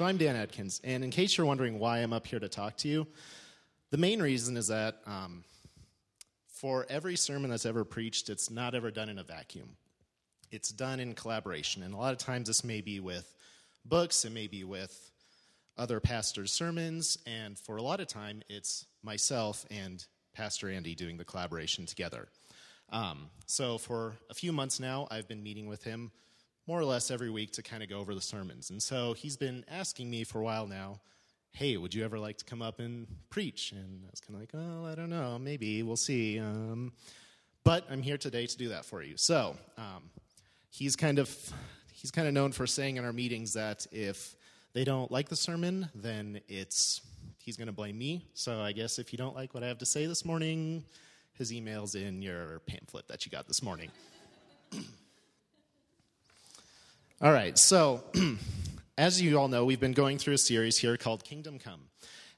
So I'm Dan Adkins, and in case you're wondering why I'm up here to talk to you, the main reason is that um, for every sermon that's ever preached, it's not ever done in a vacuum. It's done in collaboration, and a lot of times this may be with books, it may be with other pastors' sermons, and for a lot of time, it's myself and Pastor Andy doing the collaboration together. Um, so for a few months now, I've been meeting with him more or less every week to kind of go over the sermons. And so he's been asking me for a while now, hey, would you ever like to come up and preach? And I was kind of like, oh, I don't know, maybe, we'll see. Um, but I'm here today to do that for you. So um, he's kind of he's kind of known for saying in our meetings that if they don't like the sermon, then it's he's going to blame me. So I guess if you don't like what I have to say this morning, his email's in your pamphlet that you got this morning. All right, so as you all know, we've been going through a series here called Kingdom Come.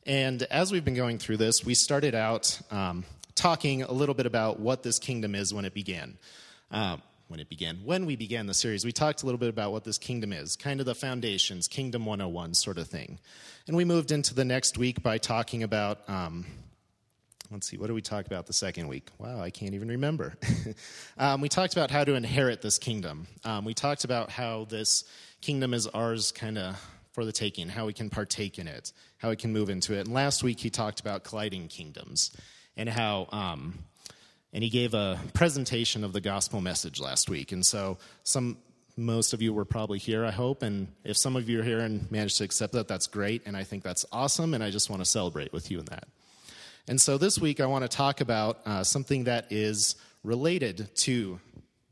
And as we've been going through this, we started out um, talking a little bit about what this kingdom is when it began. Uh, when it began, when we began the series, we talked a little bit about what this kingdom is, kind of the foundations, Kingdom 101 sort of thing. And we moved into the next week by talking about um, let's see, what did we talk about the second week? Wow, I can't even remember. um, we talked about how to inherit this kingdom. Um, we talked about how this kingdom is ours kind of for the taking, how we can partake in it, how we can move into it. And last week he talked about colliding kingdoms and how, um, and he gave a presentation of the gospel message last week. And so some, most of you were probably here, I hope. And if some of you are here and managed to accept that, that's great. And I think that's awesome. And I just want to celebrate with you in that. And so this week I want to talk about uh, something that is related to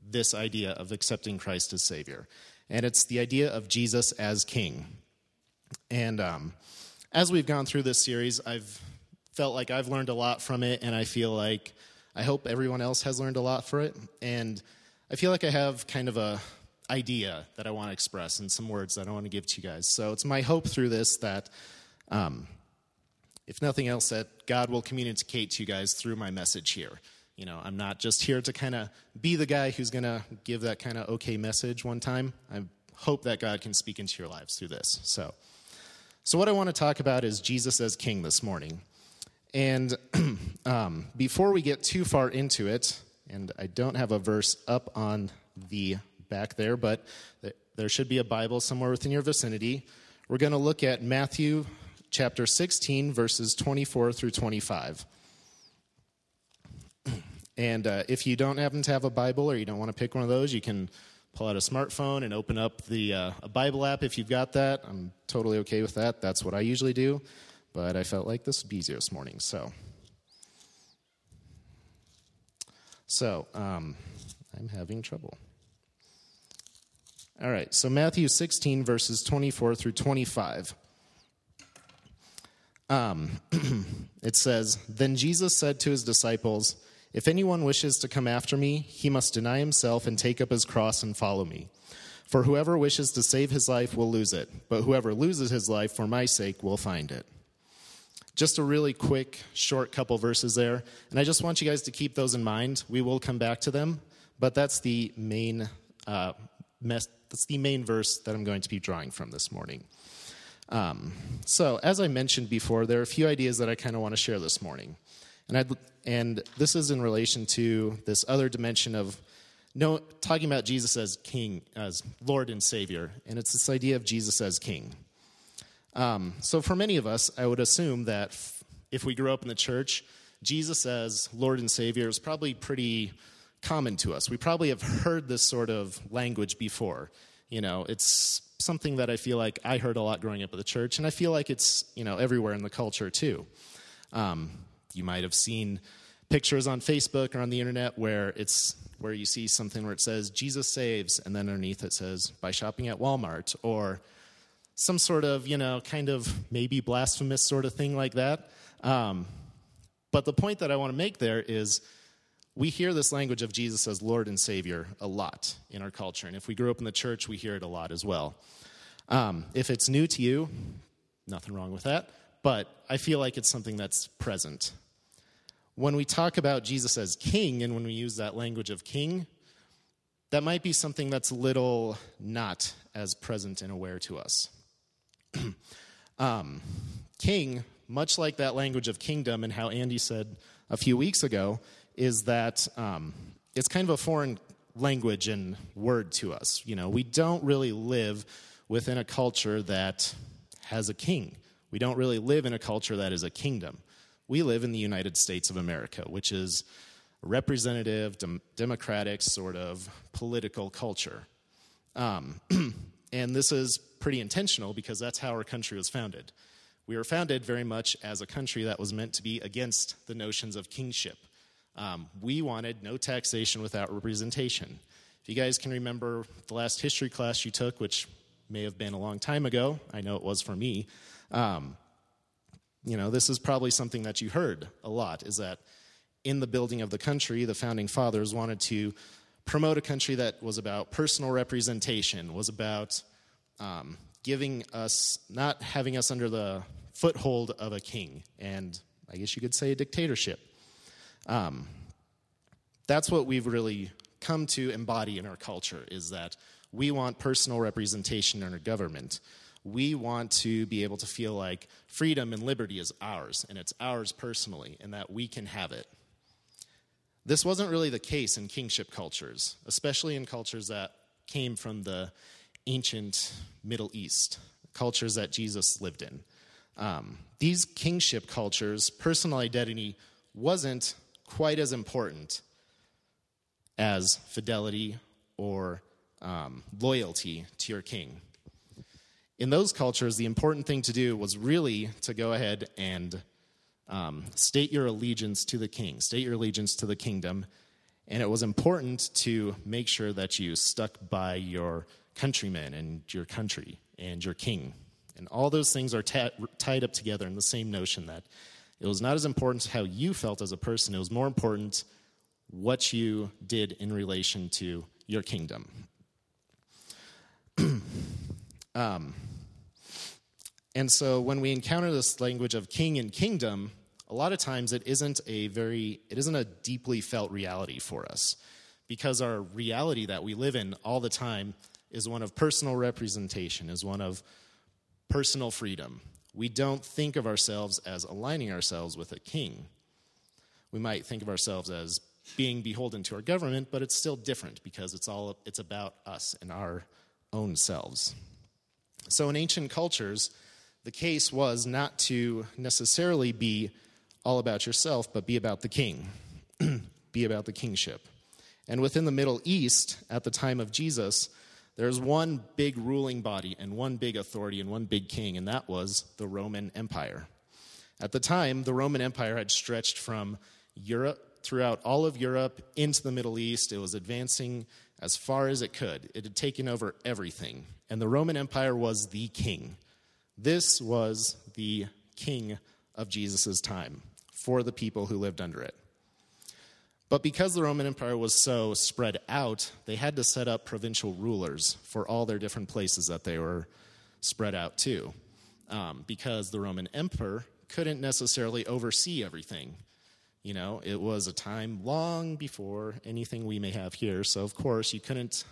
this idea of accepting Christ as Savior. And it's the idea of Jesus as King. And um, as we've gone through this series, I've felt like I've learned a lot from it, and I feel like I hope everyone else has learned a lot for it. And I feel like I have kind of a idea that I want to express in some words that I want to give to you guys. So it's my hope through this that um, if nothing else, that God will communicate to you guys through my message here. You know, I'm not just here to kind of be the guy who's going to give that kind of okay message one time. I hope that God can speak into your lives through this. So, so what I want to talk about is Jesus as King this morning. And um, before we get too far into it, and I don't have a verse up on the back there, but there should be a Bible somewhere within your vicinity. We're going to look at Matthew chapter 16, verses 24 through 25. And uh, if you don't happen to have a Bible or you don't want to pick one of those, you can pull out a smartphone and open up the uh, a Bible app if you've got that. I'm totally okay with that. That's what I usually do. But I felt like this would be easier this morning. So, so um, I'm having trouble. All right, so Matthew 16, verses 24 through 25. Um, it says, Then Jesus said to his disciples, If anyone wishes to come after me, he must deny himself and take up his cross and follow me. For whoever wishes to save his life will lose it, but whoever loses his life for my sake will find it. Just a really quick, short couple verses there. And I just want you guys to keep those in mind. We will come back to them, but that's the main, uh, that's the main verse that I'm going to be drawing from this morning. Um, so, as I mentioned before, there are a few ideas that I kind of want to share this morning. And, I'd, and this is in relation to this other dimension of no, talking about Jesus as King, as Lord and Savior. And it's this idea of Jesus as King. Um, so, for many of us, I would assume that if we grew up in the church, Jesus as Lord and Savior is probably pretty common to us. We probably have heard this sort of language before. You know, it's something that I feel like I heard a lot growing up at the church, and I feel like it's you know everywhere in the culture too. Um, you might have seen pictures on Facebook or on the internet where it's where you see something where it says Jesus saves, and then underneath it says by shopping at Walmart or some sort of you know kind of maybe blasphemous sort of thing like that. Um, but the point that I want to make there is we hear this language of Jesus as Lord and Savior a lot in our culture. And if we grew up in the church, we hear it a lot as well. Um, if it's new to you, nothing wrong with that. But I feel like it's something that's present. When we talk about Jesus as king, and when we use that language of king, that might be something that's a little not as present and aware to us. um, king, much like that language of kingdom and how Andy said a few weeks ago, is that um, it's kind of a foreign language and word to us. You know, we don't really live within a culture that has a king. We don't really live in a culture that is a kingdom. We live in the United States of America, which is a representative, dem- democratic sort of political culture. Um, and this is pretty intentional because that's how our country was founded. We were founded very much as a country that was meant to be against the notions of kingship. Um, we wanted no taxation without representation. If you guys can remember the last history class you took, which may have been a long time ago, I know it was for me. Um, you know, this is probably something that you heard a lot is that in the building of the country, the founding fathers wanted to promote a country that was about personal representation, was about um, giving us, not having us under the foothold of a king, and I guess you could say a dictatorship. Um, that's what we've really come to embody in our culture is that we want personal representation in our government. We want to be able to feel like freedom and liberty is ours, and it's ours personally, and that we can have it. This wasn't really the case in kingship cultures, especially in cultures that came from the ancient Middle East, cultures that Jesus lived in. Um, these kingship cultures, personal identity wasn't quite as important as fidelity or um, loyalty to your king. In those cultures, the important thing to do was really to go ahead and um, state your allegiance to the king, state your allegiance to the kingdom. And it was important to make sure that you stuck by your countrymen and your country and your king. And all those things are t- tied up together in the same notion that it was not as important how you felt as a person, it was more important what you did in relation to your kingdom. um, and so when we encounter this language of king and kingdom, a lot of times it isn't a very it isn't a deeply felt reality for us because our reality that we live in all the time is one of personal representation is one of personal freedom we don't think of ourselves as aligning ourselves with a king we might think of ourselves as being beholden to our government but it's still different because it's all it's about us and our own selves so in ancient cultures the case was not to necessarily be all about yourself, but be about the king, be about the kingship. And within the Middle East, at the time of Jesus, there's one big ruling body and one big authority and one big king, and that was the Roman Empire. At the time, the Roman Empire had stretched from Europe throughout all of Europe into the Middle East. It was advancing as far as it could. It had taken over everything. And the Roman Empire was the king. This was the king of Jesus' time for the people who lived under it. But because the Roman Empire was so spread out, they had to set up provincial rulers for all their different places that they were spread out to. Um, because the Roman emperor couldn't necessarily oversee everything. You know, it was a time long before anything we may have here, so of course you couldn't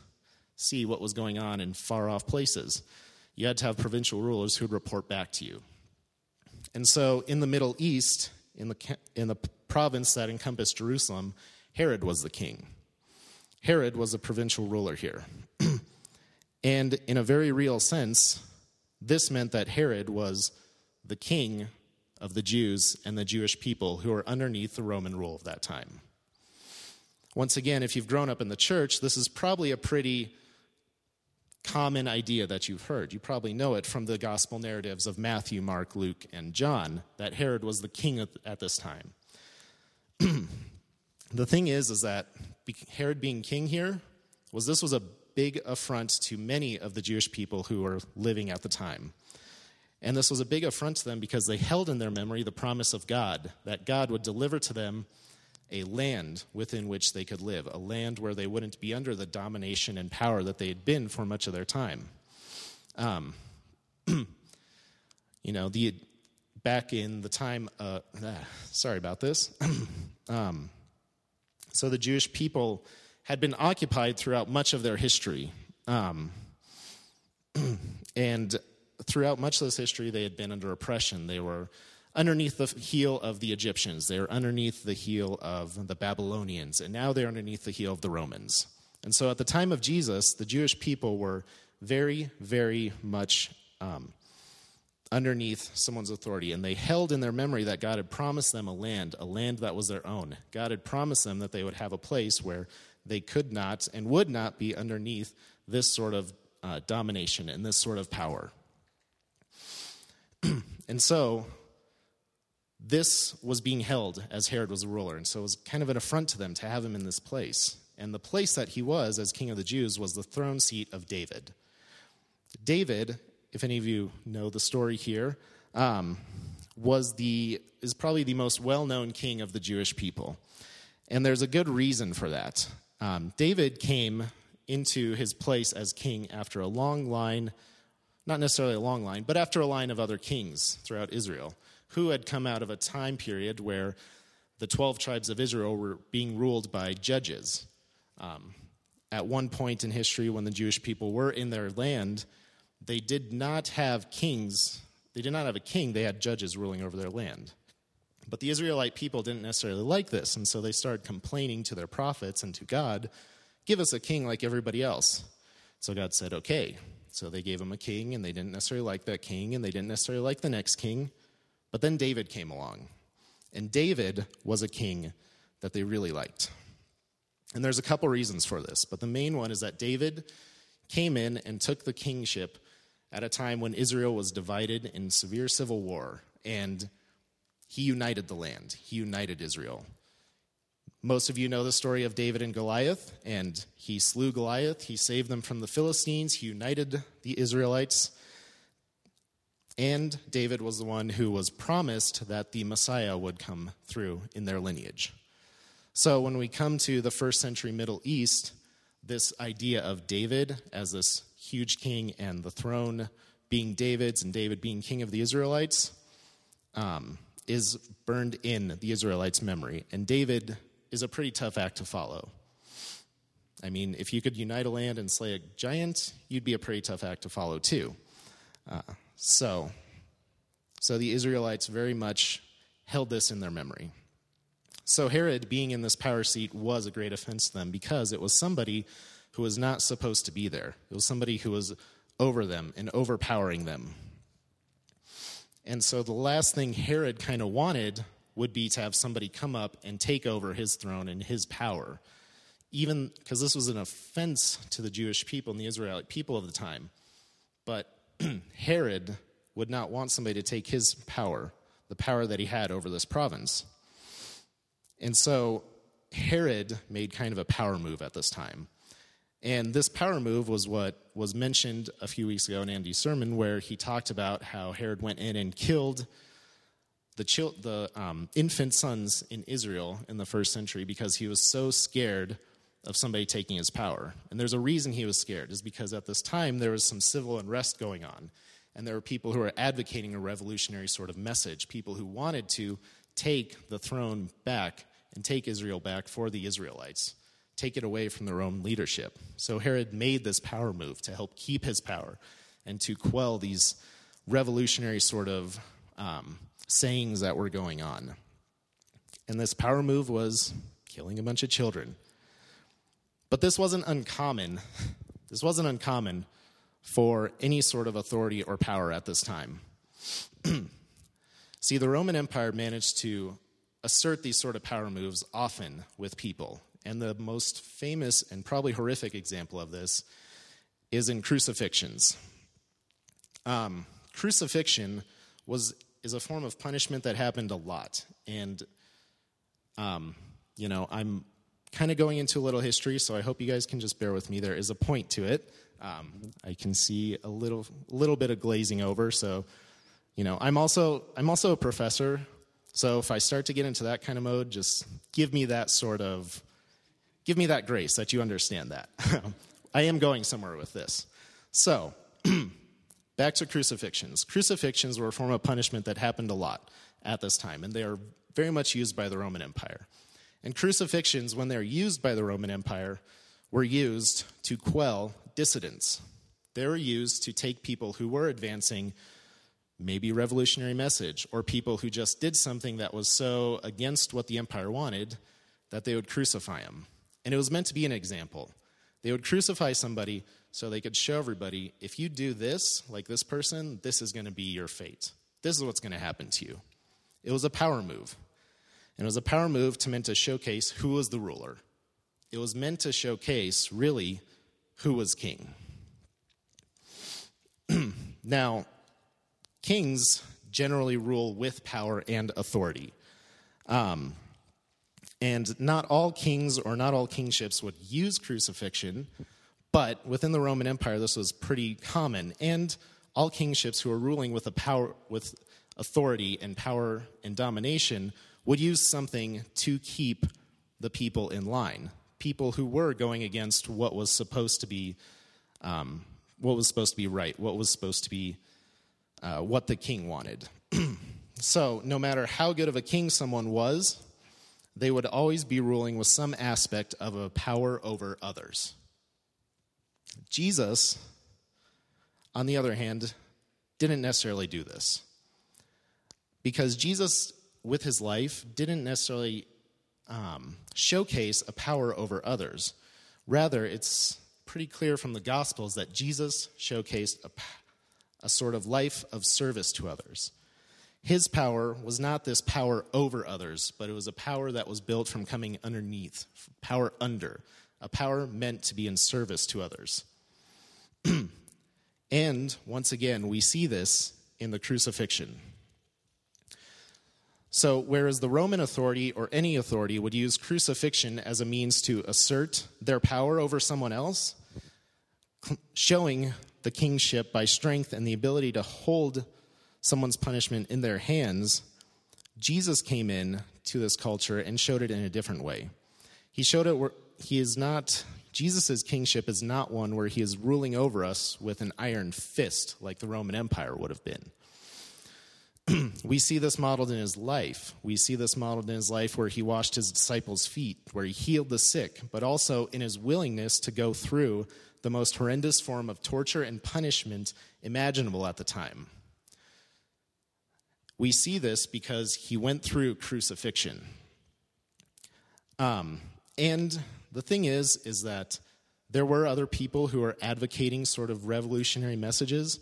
see what was going on in far off places. You had to have provincial rulers who would report back to you. And so in the Middle East, in the, in the province that encompassed Jerusalem, Herod was the king. Herod was a provincial ruler here. and in a very real sense, this meant that Herod was the king of the Jews and the Jewish people who were underneath the Roman rule of that time. Once again, if you've grown up in the church, this is probably a pretty common idea that you've heard. You probably know it from the gospel narratives of Matthew, Mark, Luke, and John that Herod was the king at this time. the thing is is that Herod being king here was this was a big affront to many of the Jewish people who were living at the time. And this was a big affront to them because they held in their memory the promise of God that God would deliver to them a land within which they could live, a land where they wouldn't be under the domination and power that they had been for much of their time. Um, you know, the back in the time, uh, ah, sorry about this. um, so the Jewish people had been occupied throughout much of their history. Um, and throughout much of this history, they had been under oppression. They were underneath the heel of the Egyptians, they were underneath the heel of the Babylonians, and now they're underneath the heel of the Romans. And so at the time of Jesus, the Jewish people were very, very much um, underneath someone's authority. And they held in their memory that God had promised them a land, a land that was their own. God had promised them that they would have a place where they could not and would not be underneath this sort of uh, domination and this sort of power. and so this was being held as Herod was a ruler. And so it was kind of an affront to them to have him in this place. And the place that he was as king of the Jews was the throne seat of David. David, if any of you know the story here, um, was the is probably the most well-known king of the Jewish people, and there's a good reason for that. Um, David came into his place as king after a long line, not necessarily a long line, but after a line of other kings throughout Israel who had come out of a time period where the 12 tribes of Israel were being ruled by judges. Um, at one point in history, when the Jewish people were in their land, they did not have kings. They did not have a king, they had judges ruling over their land. But the Israelite people didn't necessarily like this, and so they started complaining to their prophets and to God, Give us a king like everybody else. So God said, Okay. So they gave him a king, and they didn't necessarily like that king, and they didn't necessarily like the next king. But then David came along, and David was a king that they really liked. And there's a couple reasons for this, but the main one is that David came in and took the kingship at a time when Israel was divided in severe civil war, and he united the land. He united Israel. Most of you know the story of David and Goliath, and he slew Goliath. He saved them from the Philistines. He united the Israelites. And David was the one who was promised that the Messiah would come through in their lineage. So when we come to the first century Middle East, this idea of David as this huge king and the throne being David's and David being king of the Israelites um, is burned in the Israelites' memory. And David is a pretty tough act to follow. I mean, if you could unite a land and slay a giant, you'd be a pretty tough act to follow, too. Uh, so, so the Israelites very much held this in their memory. So Herod, being in this power seat, was a great offense to them because it was somebody who was not supposed to be there. It was somebody who was over them and overpowering them. And so the last thing Herod kind of wanted would be to have somebody come up and take over his throne and his power. Even because this was an offense to the Jewish people and the Israelite people of the time. But Herod would not want somebody to take his power, the power that he had over this province. And so Herod made kind of a power move at this time. And this power move was what was mentioned a few weeks ago in Andy's sermon, where he talked about how Herod went in and killed the, the um, infant sons in Israel in the first century because he was so scared of somebody taking his power. And there's a reason he was scared, is because at this time there was some civil unrest going on. And there were people who were advocating a revolutionary sort of message, people who wanted to take the throne back and take Israel back for the Israelites, take it away from their own leadership. So Herod made this power move to help keep his power and to quell these revolutionary sort of um, sayings that were going on. And this power move was killing a bunch of children. But this wasn't uncommon. This wasn't uncommon for any sort of authority or power at this time. See, the Roman Empire managed to assert these sort of power moves often with people. And the most famous and probably horrific example of this is in crucifixions. Um, crucifixion was is a form of punishment that happened a lot, and um, you know I'm kind of going into a little history, so I hope you guys can just bear with me. There is a point to it. Um, I can see a little little bit of glazing over, so you know I'm also I'm also a professor, so if I start to get into that kind of mode, just give me that sort of give me that grace that you understand that. I am going somewhere with this. So, back to crucifixions. Crucifixions were a form of punishment that happened a lot at this time, and they are very much used by the Roman Empire. And crucifixions, when they're used by the Roman Empire, were used to quell dissidents. They were used to take people who were advancing maybe revolutionary message or people who just did something that was so against what the empire wanted that they would crucify them. And it was meant to be an example. They would crucify somebody so they could show everybody if you do this, like this person, this is going to be your fate. This is what's going to happen to you. It was a power move. And it was a power move to meant to showcase who was the ruler. It was meant to showcase, really, who was king. now, kings generally rule with power and authority. Um, and not all kings or not all kingships would use crucifixion, but within the Roman Empire, this was pretty common. And all kingships who were ruling with, a power, with authority and power and domination would use something to keep the people in line. People who were going against what was supposed to be, um, what was supposed to be right, what was supposed to be uh, what the king wanted. so, no matter how good of a king someone was, they would always be ruling with some aspect of a power over others. Jesus, on the other hand, didn't necessarily do this. Because Jesus, with his life, didn't necessarily um, showcase a power over others. Rather, it's pretty clear from the Gospels that Jesus showcased a, a sort of life of service to others. His power was not this power over others, but it was a power that was built from coming underneath, power under, a power meant to be in service to others. and once again, we see this in the crucifixion. So, whereas the Roman authority or any authority would use crucifixion as a means to assert their power over someone else, showing the kingship by strength and the ability to hold someone's punishment in their hands, Jesus came in to this culture and showed it in a different way. He showed it where he is not, Jesus' kingship is not one where he is ruling over us with an iron fist like the Roman Empire would have been. we see this modeled in his life. We see this modeled in his life where he washed his disciples' feet, where he healed the sick, but also in his willingness to go through the most horrendous form of torture and punishment imaginable at the time. We see this because he went through crucifixion. Um, and the thing is, is that there were other people who were advocating sort of revolutionary messages.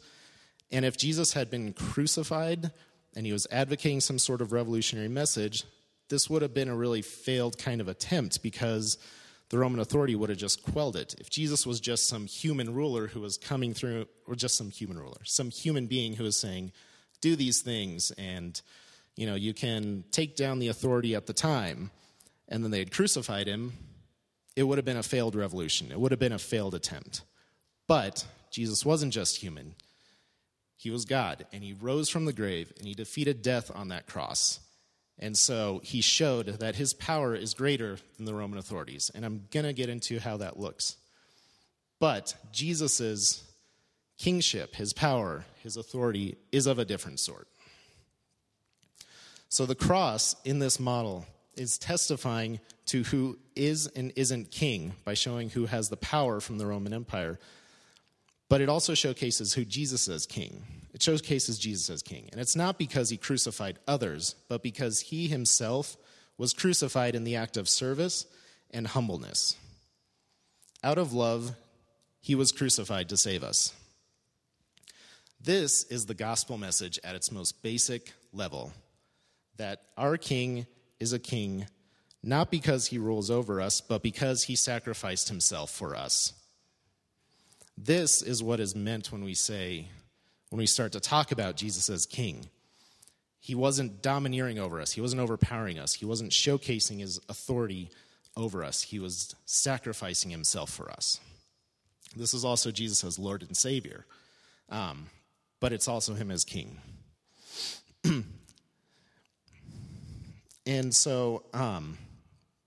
And if Jesus had been crucified and he was advocating some sort of revolutionary message, this would have been a really failed kind of attempt because the Roman authority would have just quelled it. If Jesus was just some human ruler who was coming through, or just some human ruler, some human being who was saying, do these things, and you know, you can take down the authority at the time, and then they had crucified him, it would have been a failed revolution. It would have been a failed attempt. But Jesus wasn't just human. He was God, and he rose from the grave, and he defeated death on that cross. And so he showed that his power is greater than the Roman authorities. And I'm going to get into how that looks. But Jesus' kingship, his power, his authority is of a different sort. So the cross in this model is testifying to who is and isn't king by showing who has the power from the Roman Empire. But it also showcases who Jesus is king. It showcases Jesus as king. And it's not because he crucified others, but because he himself was crucified in the act of service and humbleness. Out of love, he was crucified to save us. This is the gospel message at its most basic level that our king is a king not because he rules over us, but because he sacrificed himself for us. This is what is meant when we say, when we start to talk about Jesus as king. He wasn't domineering over us, he wasn't overpowering us, he wasn't showcasing his authority over us, he was sacrificing himself for us. This is also Jesus as Lord and Savior, um, but it's also him as king. and so, um,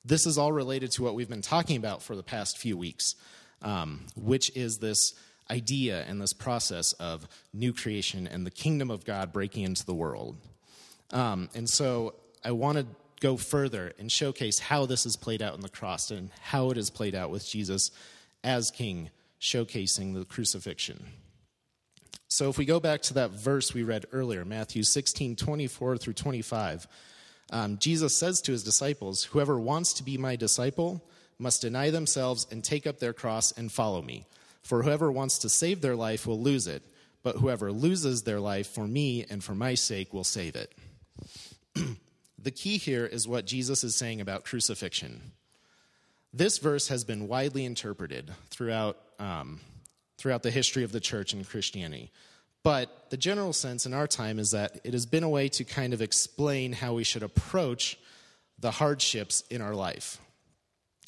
this is all related to what we've been talking about for the past few weeks, um, which is this idea and this process of new creation and the kingdom of God breaking into the world. Um, and so I want to go further and showcase how this is played out in the cross and how it is played out with Jesus as king showcasing the crucifixion. So if we go back to that verse we read earlier, Matthew 16, 24 through 25, um, Jesus says to his disciples, Whoever wants to be my disciple must deny themselves and take up their cross and follow me. For whoever wants to save their life will lose it, but whoever loses their life for me and for my sake will save it. the key here is what Jesus is saying about crucifixion. This verse has been widely interpreted throughout, um, throughout the history of the church and Christianity. But the general sense in our time is that it has been a way to kind of explain how we should approach the hardships in our life.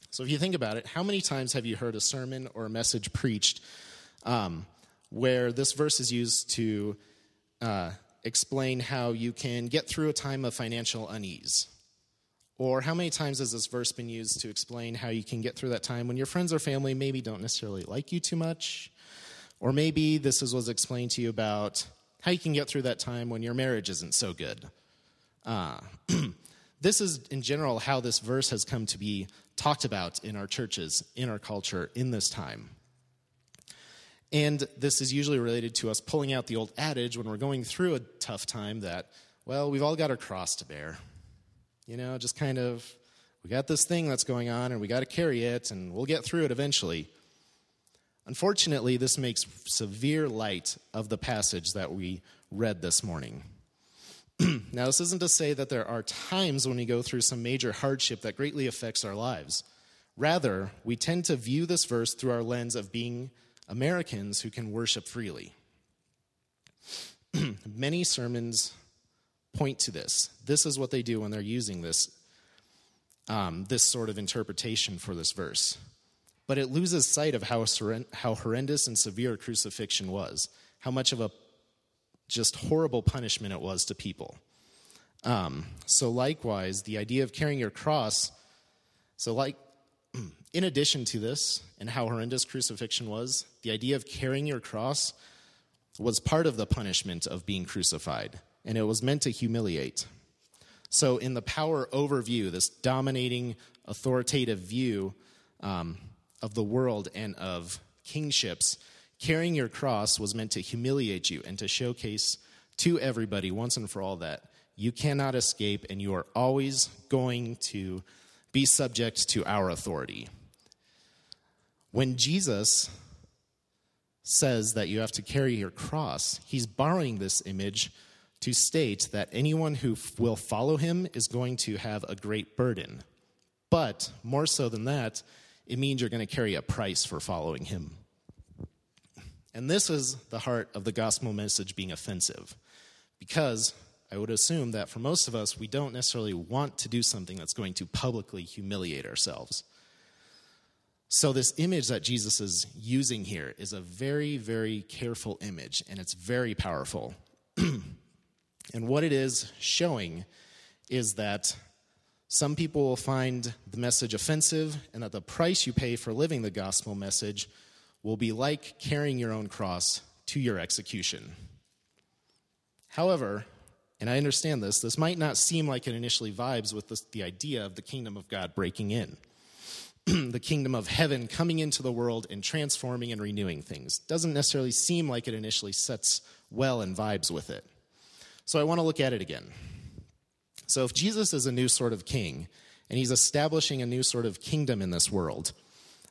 So if you think about it, how many times have you heard a sermon or a message preached um, where this verse is used to uh, explain how you can get through a time of financial unease? Or how many times has this verse been used to explain how you can get through that time when your friends or family maybe don't necessarily like you too much? Or maybe this is, was explained to you about how you can get through that time when your marriage isn't so good. Uh, this is, in general, how this verse has come to be talked about in our churches, in our culture, in this time. And this is usually related to us pulling out the old adage when we're going through a tough time that, well, we've all got our cross to bear. You know, just kind of, we got this thing that's going on and we got to carry it and we'll get through it eventually. Unfortunately, this makes severe light of the passage that we read this morning. now, this isn't to say that there are times when we go through some major hardship that greatly affects our lives. Rather, we tend to view this verse through our lens of being Americans who can worship freely. Many sermons point to this. This is what they do when they're using this, um, this sort of interpretation for this verse. But it loses sight of how, how horrendous and severe crucifixion was, how much of a just horrible punishment it was to people. Um, so, likewise, the idea of carrying your cross, so, like, in addition to this and how horrendous crucifixion was, the idea of carrying your cross was part of the punishment of being crucified and it was meant to humiliate. So, in the power overview, this dominating, authoritative view um, of the world and of kingships, carrying your cross was meant to humiliate you and to showcase to everybody once and for all that you cannot escape and you are always going to be subject to our authority. When Jesus says that you have to carry your cross, he's borrowing this image to state that anyone who will follow him is going to have a great burden. But more so than that, it means you're going to carry a price for following him. And this is the heart of the gospel message being offensive. Because I would assume that for most of us, we don't necessarily want to do something that's going to publicly humiliate ourselves. So, this image that Jesus is using here is a very, very careful image, and it's very powerful. And what it is showing is that some people will find the message offensive, and that the price you pay for living the gospel message will be like carrying your own cross to your execution. However, and I understand this, this might not seem like it initially vibes with the, idea of the kingdom of God breaking in. the kingdom of heaven coming into the world and transforming and renewing things. Doesn't necessarily seem like it initially sets well and vibes with it. So I want to look at it again. So if Jesus is a new sort of king, and he's establishing a new sort of kingdom in this world,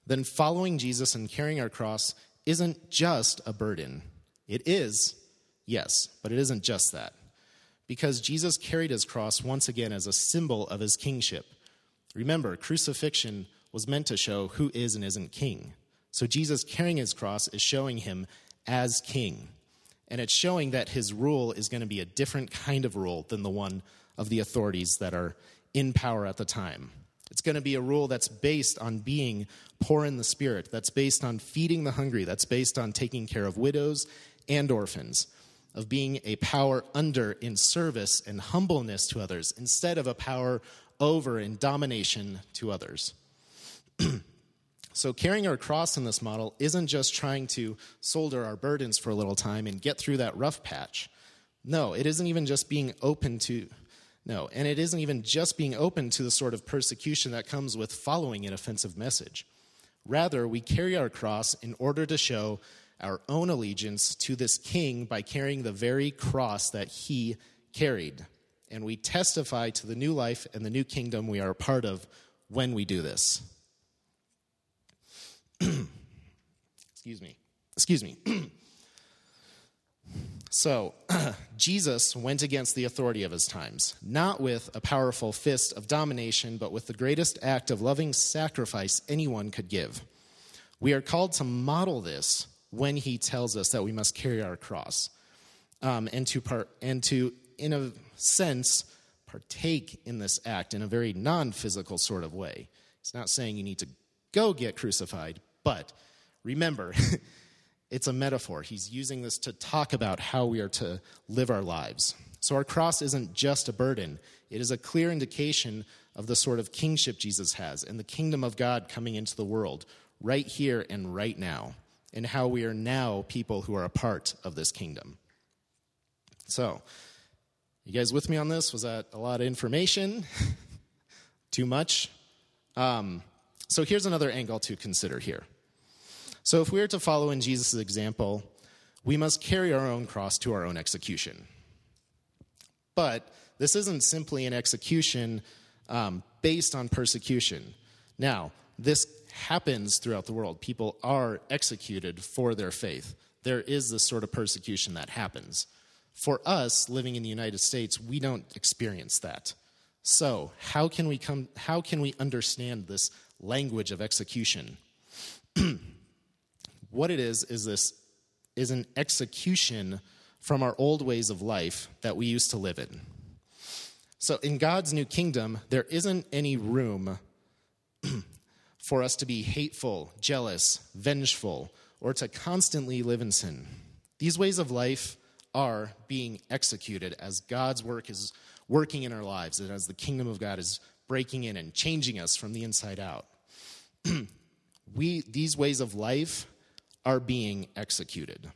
then following Jesus and carrying our cross isn't just a burden. It is, yes, but it isn't just that. Because Jesus carried his cross once again as a symbol of his kingship. Remember, crucifixion was meant to show who is and isn't king. So Jesus carrying his cross is showing him as king and it's showing that his rule is going to be a different kind of rule than the one of the authorities that are in power at the time. It's going to be a rule that's based on being poor in the spirit, that's based on feeding the hungry, that's based on taking care of widows and orphans, of being a power under in service and humbleness to others instead of a power over in domination to others. So, carrying our cross in this model isn't just trying to solder our burdens for a little time and get through that rough patch. No, it isn't even just being open to, no, and it isn't even just being open to the sort of persecution that comes with following an offensive message. Rather, we carry our cross in order to show our own allegiance to this king by carrying the very cross that he carried. And we testify to the new life and the new kingdom we are a part of when we do this. Excuse me. Excuse me. so, Jesus went against the authority of his times, not with a powerful fist of domination, but with the greatest act of loving sacrifice anyone could give. We are called to model this when he tells us that we must carry our cross um, and, to part, and to, in a sense, partake in this act in a very non physical sort of way. He's not saying you need to go get crucified, but remember, it's a metaphor. He's using this to talk about how we are to live our lives. So our cross isn't just a burden, it is a clear indication of the sort of kingship Jesus has and the kingdom of God coming into the world right here and right now, and how we are now people who are a part of this kingdom. So, you guys with me on this? Was that a lot of information? Too much? Um, so, here's another angle to consider here. So, if we are to follow in Jesus' example, we must carry our own cross to our own execution. But this isn't simply an execution um, based on persecution. Now, this happens throughout the world. People are executed for their faith. There is this sort of persecution that happens. For us living in the United States, we don't experience that. So, how can we come how can we understand this language of execution? what it is is this is an execution from our old ways of life that we used to live in. So in God's new kingdom, there isn't any room for us to be hateful, jealous, vengeful, or to constantly live in sin. These ways of life are being executed as God's work is working in our lives and as the kingdom of God is breaking in and changing us from the inside out. we, these ways of life are being executed.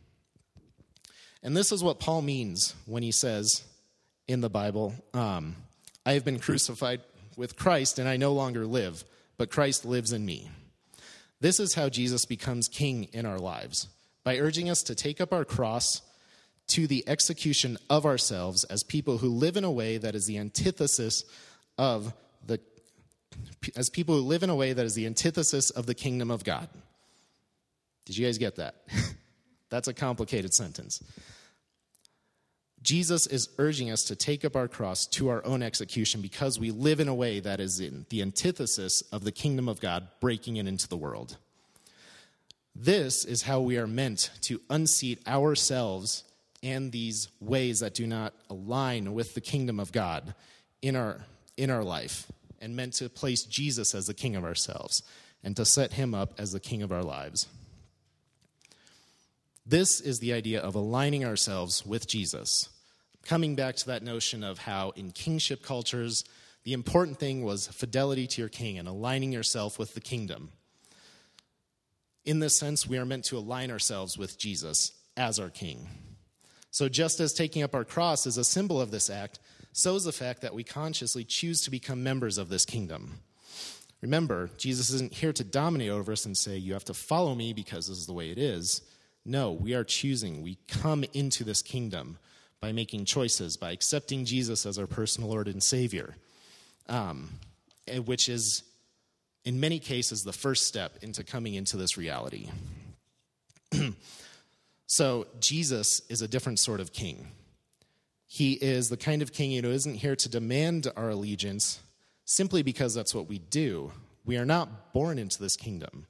And this is what Paul means when he says in the Bible, um, I have been crucified with Christ and I no longer live, but Christ lives in me. This is how Jesus becomes king in our lives by urging us to take up our cross to the execution of ourselves as people who live in a way that is the antithesis of the as people who live in a way that is the antithesis of the kingdom of God. Did you guys get that? That's a complicated sentence. Jesus is urging us to take up our cross to our own execution because we live in a way that is in the antithesis of the kingdom of God breaking it into the world. This is how we are meant to unseat ourselves and these ways that do not align with the kingdom of God in our, in our life, and meant to place Jesus as the king of ourselves and to set him up as the king of our lives. This is the idea of aligning ourselves with Jesus. Coming back to that notion of how in kingship cultures, the important thing was fidelity to your king and aligning yourself with the kingdom. In this sense, we are meant to align ourselves with Jesus as our king. So, just as taking up our cross is a symbol of this act, so is the fact that we consciously choose to become members of this kingdom. Remember, Jesus isn't here to dominate over us and say, You have to follow me because this is the way it is. No, we are choosing. We come into this kingdom by making choices, by accepting Jesus as our personal Lord and Savior, um, which is, in many cases, the first step into coming into this reality. so, Jesus is a different sort of king. He is the kind of king who isn't here to demand our allegiance simply because that's what we do. We are not born into this kingdom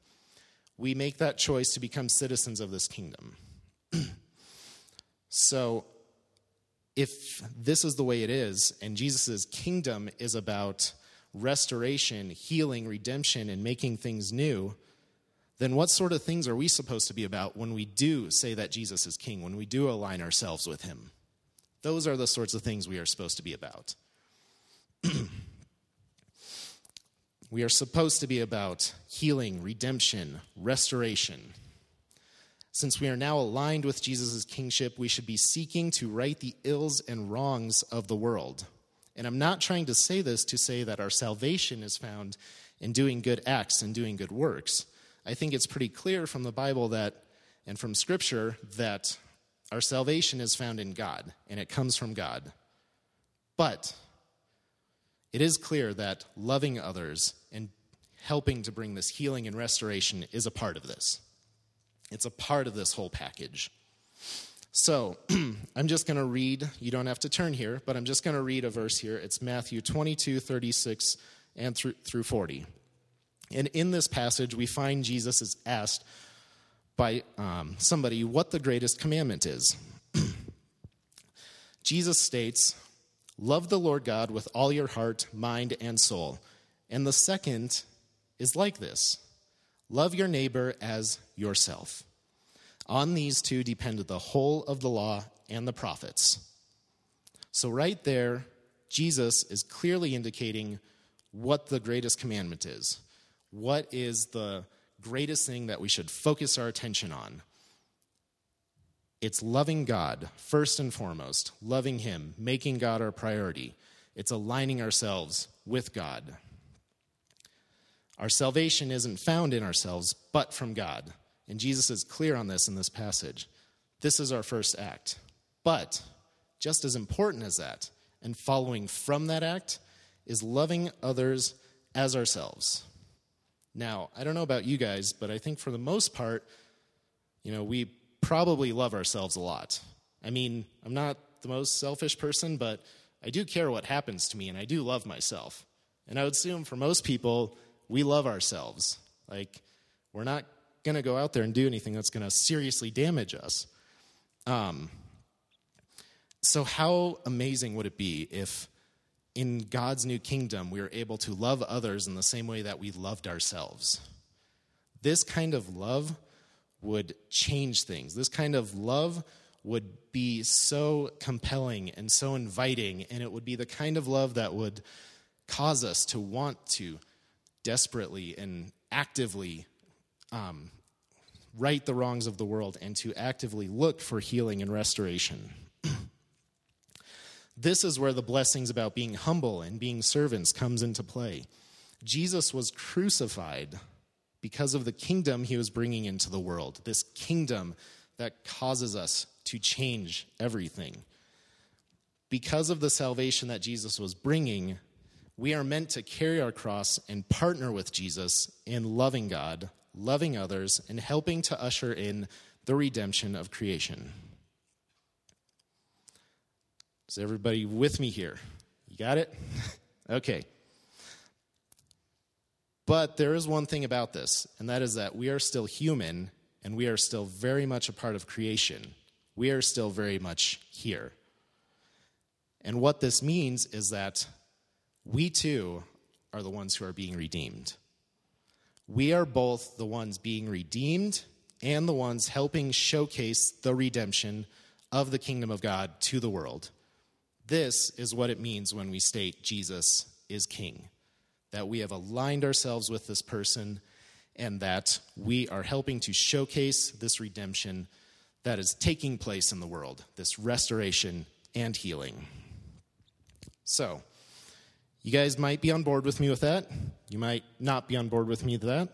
we make that choice to become citizens of this kingdom. so, if this is the way it is, and Jesus' kingdom is about restoration, healing, redemption, and making things new, then what sort of things are we supposed to be about when we do say that Jesus is king, when we do align ourselves with him? Those are the sorts of things we are supposed to be about. We are supposed to be about healing, redemption, restoration. Since we are now aligned with Jesus' kingship, we should be seeking to right the ills and wrongs of the world. And I'm not trying to say this to say that our salvation is found in doing good acts and doing good works. I think it's pretty clear from the Bible that, and from Scripture, that our salvation is found in God and it comes from God. But it is clear that loving others and helping to bring this healing and restoration is a part of this. It's a part of this whole package. So I'm just going to read, you don't have to turn here, but I'm just going to read a verse here. It's Matthew 22, 36, and through, through 40. And in this passage, we find Jesus is asked by um, somebody what the greatest commandment is. Jesus states, Love the Lord God with all your heart, mind, and soul. And the second is like this love your neighbor as yourself. On these two depended the whole of the law and the prophets. So, right there, Jesus is clearly indicating what the greatest commandment is. What is the greatest thing that we should focus our attention on? It's loving God, first and foremost, loving Him, making God our priority. It's aligning ourselves with God. Our salvation isn't found in ourselves, but from God. And Jesus is clear on this in this passage. This is our first act. But just as important as that, and following from that act, is loving others as ourselves. Now, I don't know about you guys, but I think for the most part, you know, we probably love ourselves a lot. I mean, I'm not the most selfish person, but I do care what happens to me, and I do love myself. And I would assume for most people, we love ourselves. Like, we're not going to go out there and do anything that's going to seriously damage us. Um, so, how amazing would it be if in God's new kingdom we are able to love others in the same way that we loved ourselves? This kind of love would change things. This kind of love would be so compelling and so inviting, and it would be the kind of love that would cause us to want to desperately and actively um, right the wrongs of the world and to actively look for healing and restoration. this is where the blessings about being humble and being servants comes into play. Jesus was crucified because of the kingdom he was bringing into the world, this kingdom that causes us to change everything. Because of the salvation that Jesus was bringing, we are meant to carry our cross and partner with Jesus in loving God, loving others, and helping to usher in the redemption of creation. Is everybody with me here? You got it? okay. But there is one thing about this, and that is that we are still human and we are still very much a part of creation. We are still very much here. And what this means is that we too are the ones who are being redeemed. We are both the ones being redeemed and the ones helping showcase the redemption of the kingdom of God to the world. This is what it means when we state Jesus is king that we have aligned ourselves with this person and that we are helping to showcase this redemption that is taking place in the world, this restoration and healing. So, you guys might be on board with me with that. You might not be on board with me with that.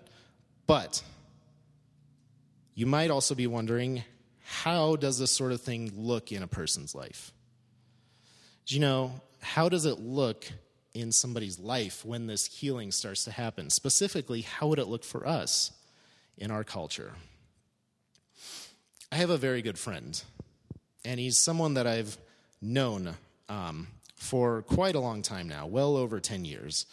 But you might also be wondering how does this sort of thing look in a person's life? Do you know, how does it look in somebody's life when this healing starts to happen? Specifically, how would it look for us in our culture? I have a very good friend, and he's someone that I've known um, for quite a long time now, well over 10 years.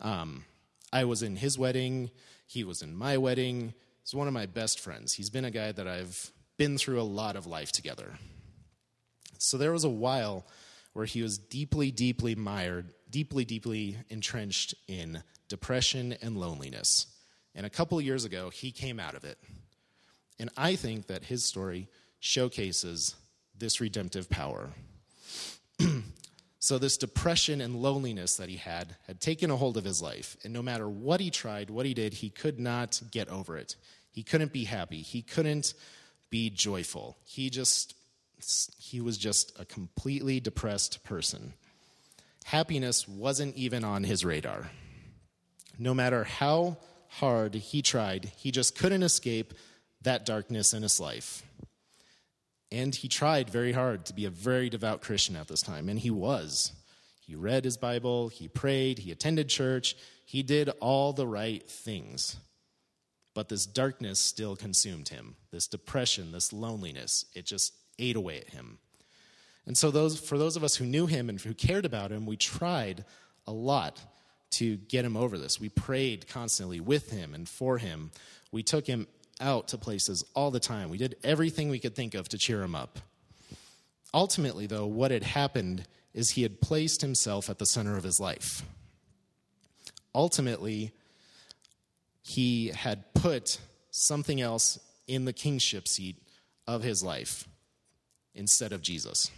Um, I was in his wedding, he was in my wedding. He's one of my best friends. He's been a guy that I've been through a lot of life together. So there was a while where he was deeply, deeply mired deeply, deeply entrenched in depression and loneliness. And a couple years ago, he came out of it. And I think that his story showcases this redemptive power. so, this depression and loneliness that he had had taken a hold of his life. And no matter what he tried, what he did, he could not get over it. He couldn't be happy. He couldn't be joyful. He just, he was just a completely depressed person happiness wasn't even on his radar. No matter how hard he tried, he just couldn't escape that darkness in his life. And he tried very hard to be a very devout Christian at this time, and he was. He read his Bible, he prayed, he attended church, he did all the right things. But this darkness still consumed him. This depression, this loneliness, it just ate away at him. And so those for those of us who knew him and who cared about him, we tried a lot to get him over this. We prayed constantly with him and for him. We took him out to places all the time. We did everything we could think of to cheer him up. Ultimately, though, what had happened is he had placed himself at the center of his life. Ultimately, he had put something else in the kingship seat of his life instead of Jesus.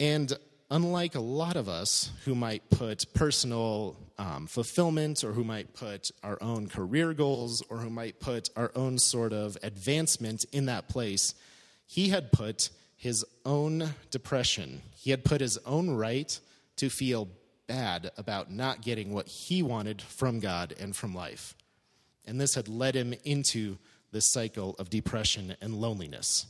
And unlike a lot of us who might put personal um, fulfillment or who might put our own career goals or who might put our own sort of advancement in that place, he had put his own depression, he had put his own right to feel bad about not getting what he wanted from God and from life. And this had led him into this cycle of depression and loneliness.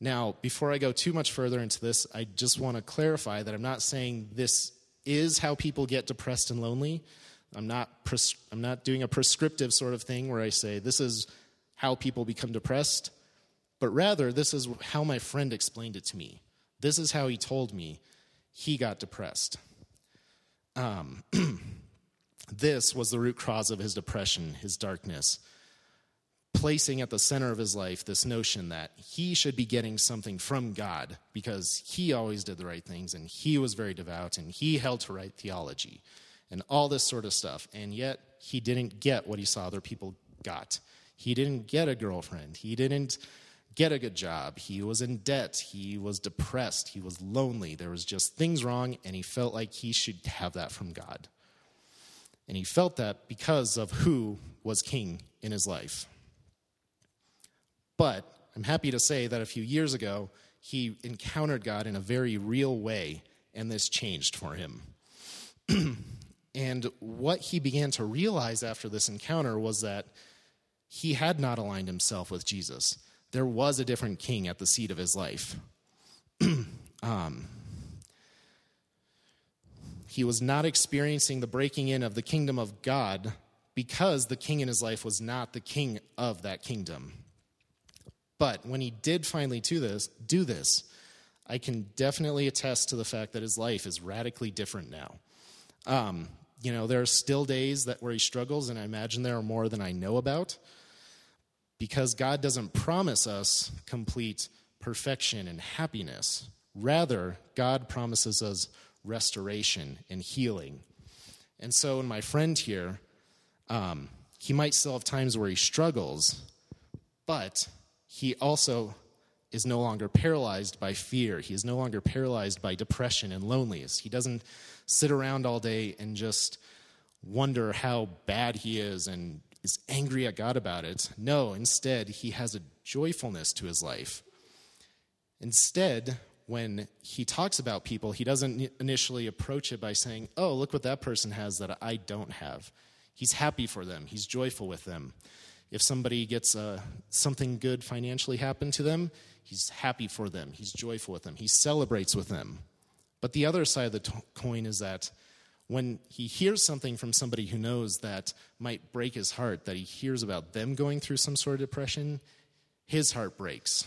Now, before I go too much further into this, I just want to clarify that I'm not saying this is how people get depressed and lonely. I'm not, pres- I'm not doing a prescriptive sort of thing where I say this is how people become depressed, but rather, this is how my friend explained it to me. This is how he told me he got depressed. Um, this was the root cause of his depression, his darkness placing at the center of his life this notion that he should be getting something from God because he always did the right things and he was very devout and he held to right theology and all this sort of stuff. And yet he didn't get what he saw other people got. He didn't get a girlfriend. He didn't get a good job. He was in debt. He was depressed. He was lonely. There was just things wrong, and he felt like he should have that from God. And he felt that because of who was king in his life. But I'm happy to say that a few years ago, he encountered God in a very real way, and this changed for him. and what he began to realize after this encounter was that he had not aligned himself with Jesus. There was a different king at the seat of his life. um, he was not experiencing the breaking in of the kingdom of God because the king in his life was not the king of that kingdom. But when he did finally do this, do this, I can definitely attest to the fact that his life is radically different now. Um, you know, there are still days that where he struggles, and I imagine there are more than I know about, because God doesn't promise us complete perfection and happiness. Rather, God promises us restoration and healing. And so, in my friend here, um, he might still have times where he struggles, but he also is no longer paralyzed by fear. He is no longer paralyzed by depression and loneliness. He doesn't sit around all day and just wonder how bad he is and is angry at God about it. No, instead, he has a joyfulness to his life. Instead, when he talks about people, he doesn't initially approach it by saying, Oh, look what that person has that I don't have. He's happy for them, he's joyful with them. If somebody gets uh, something good financially happen to them, he's happy for them. He's joyful with them. He celebrates with them. But the other side of the coin is that when he hears something from somebody who knows that might break his heart, that he hears about them going through some sort of depression, his heart breaks.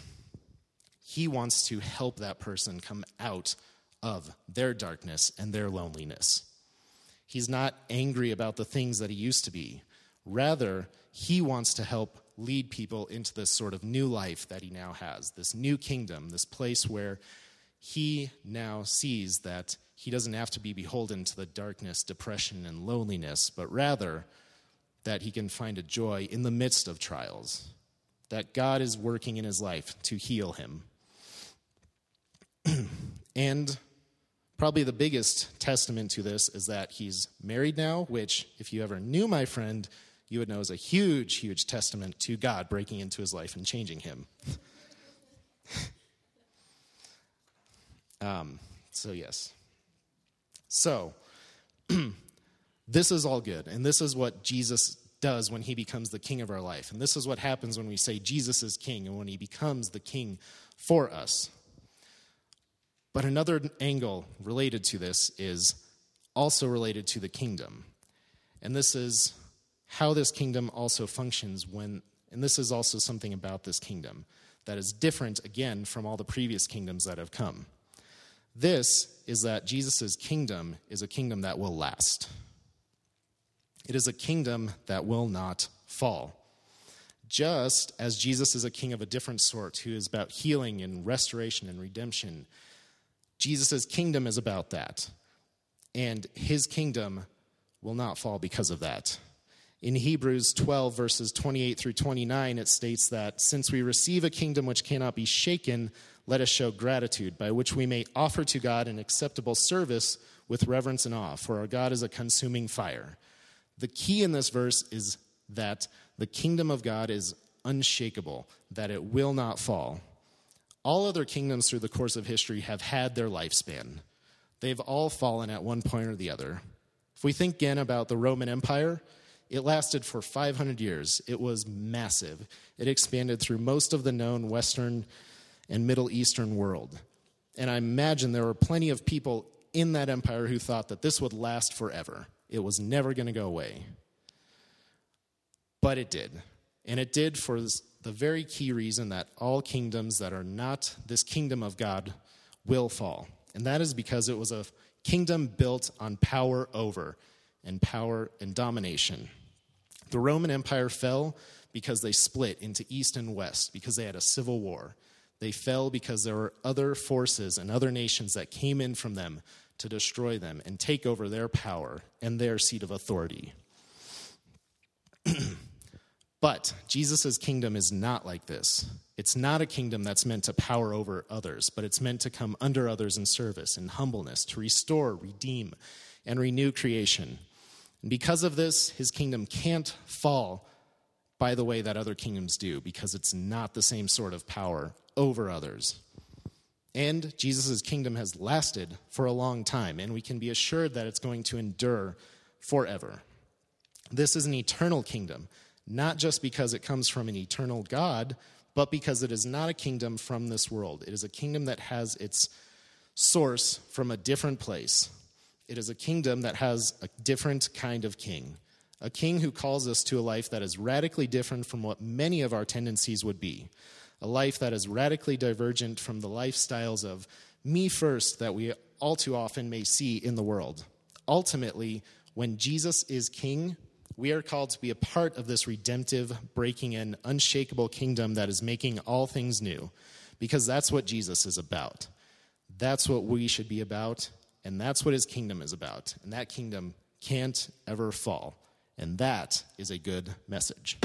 He wants to help that person come out of their darkness and their loneliness. He's not angry about the things that he used to be. Rather, he wants to help lead people into this sort of new life that he now has, this new kingdom, this place where he now sees that he doesn't have to be beholden to the darkness, depression, and loneliness, but rather that he can find a joy in the midst of trials, that God is working in his life to heal him. and probably the biggest testament to this is that he's married now, which, if you ever knew my friend, you would know is a huge, huge testament to God breaking into his life and changing him. um, so, yes. So, This is all good, and this is what Jesus does when he becomes the king of our life. And this is what happens when we say Jesus is king and when he becomes the king for us. But another angle related to this is also related to the kingdom. And this is how this kingdom also functions when, and this is also something about this kingdom that is different again from all the previous kingdoms that have come. This is that Jesus' kingdom is a kingdom that will last. It is a kingdom that will not fall. Just as Jesus is a king of a different sort who is about healing and restoration and redemption, Jesus' kingdom is about that. And his kingdom will not fall because of that. In Hebrews 12, verses 28 through 29, it states that since we receive a kingdom which cannot be shaken, let us show gratitude, by which we may offer to God an acceptable service with reverence and awe, for our God is a consuming fire. The key in this verse is that the kingdom of God is unshakable, that it will not fall. All other kingdoms through the course of history have had their lifespan. They've all fallen at one point or the other. If we think again about the Roman Empire, it lasted for 500 years. It was massive. It expanded through most of the known Western and Middle Eastern world. And I imagine there were plenty of people in that empire who thought that this would last forever. It was never going to go away. But it did. And it did for the very key reason that all kingdoms that are not this kingdom of God will fall. And that is because it was a kingdom built on power over and power and domination. The Roman Empire fell because they split into east and west, because they had a civil war. They fell because there were other forces and other nations that came in from them to destroy them and take over their power and their seat of authority. but Jesus' kingdom is not like this. It's not a kingdom that's meant to power over others, but it's meant to come under others in service and humbleness, to restore, redeem, and renew creation. And because of this, his kingdom can't fall by the way that other kingdoms do, because it's not the same sort of power over others. And Jesus' kingdom has lasted for a long time, and we can be assured that it's going to endure forever. This is an eternal kingdom, not just because it comes from an eternal God, but because it is not a kingdom from this world. It is a kingdom that has its source from a different place. It is a kingdom that has a different kind of king, a king who calls us to a life that is radically different from what many of our tendencies would be a life that is radically divergent from the lifestyles of me first that we all too often may see in the world. Ultimately, when Jesus is king, we are called to be a part of this redemptive, breaking in, unshakable kingdom that is making all things new, because that's what Jesus is about. That's what we should be about, and that's what his kingdom is about. And that kingdom can't ever fall. And that is a good message.